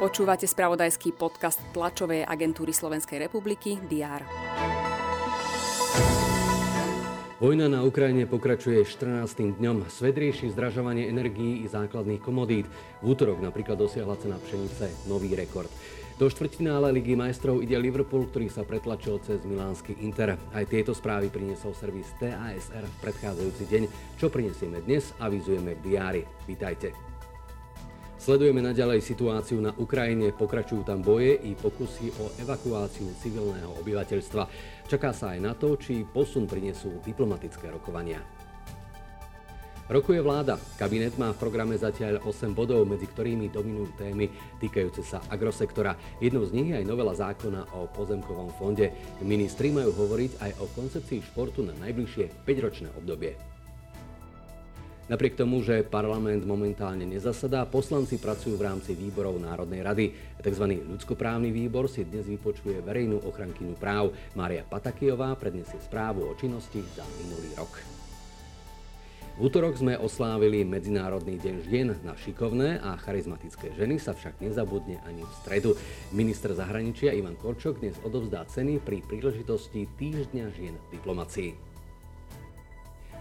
Počúvate spravodajský podcast tlačovej agentúry Slovenskej republiky DR. Vojna na Ukrajine pokračuje 14. dňom. Svet rieši zdražovanie energií i základných komodít. V útorok napríklad dosiahla cena pšenice nový rekord. Do štvrtinále Ligy majstrov ide Liverpool, ktorý sa pretlačil cez milánsky Inter. Aj tieto správy priniesol servis TASR v predchádzajúci deň. Čo prinesieme dnes, avizujeme v diári. Vítajte. Sledujeme naďalej situáciu na Ukrajine, pokračujú tam boje i pokusy o evakuáciu civilného obyvateľstva. Čaká sa aj na to, či posun prinesú diplomatické rokovania. Rokuje vláda. Kabinet má v programe zatiaľ 8 bodov, medzi ktorými dominujú témy týkajúce sa agrosektora. Jednou z nich je aj novela zákona o pozemkovom fonde. Ministri majú hovoriť aj o koncepcii športu na najbližšie 5-ročné obdobie. Napriek tomu, že parlament momentálne nezasadá, poslanci pracujú v rámci výborov Národnej rady. Tzv. ľudskoprávny výbor si dnes vypočuje verejnú ochrankynu práv. Mária Patakijová predniesie správu o činnosti za minulý rok. V útorok sme oslávili Medzinárodný deň žien na šikovné a charizmatické ženy sa však nezabudne ani v stredu. Minister zahraničia Ivan Korčok dnes odovzdá ceny pri príležitosti Týždňa žien v diplomácii.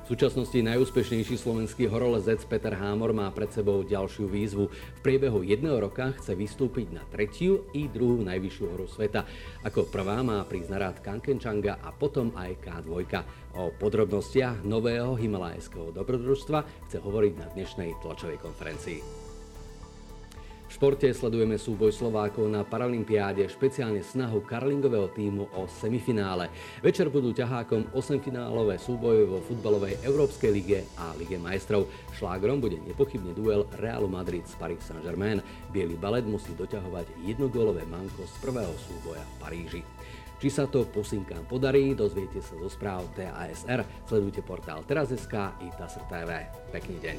V súčasnosti najúspešnejší slovenský horolezec Peter Hámor má pred sebou ďalšiu výzvu. V priebehu jedného roka chce vystúpiť na tretiu i druhú najvyššiu horu sveta. Ako prvá má prísť na rád Kankenčanga a potom aj K2. O podrobnostiach nového himalajského dobrodružstva chce hovoriť na dnešnej tlačovej konferencii. V športe sledujeme súboj Slovákov na Paralympiáde, špeciálne snahu karlingového týmu o semifinále. Večer budú ťahákom 8-finálové súboje vo futbalovej Európskej lige a Lige majstrov. Šlágrom bude nepochybne duel Realu Madrid s Paris Saint-Germain. Bielý balet musí doťahovať jednogólové manko z prvého súboja v Paríži. Či sa to posinkám podarí, dozviete sa zo správ TASR. Sledujte portál teraz.sk i TASR TV. Pekný deň.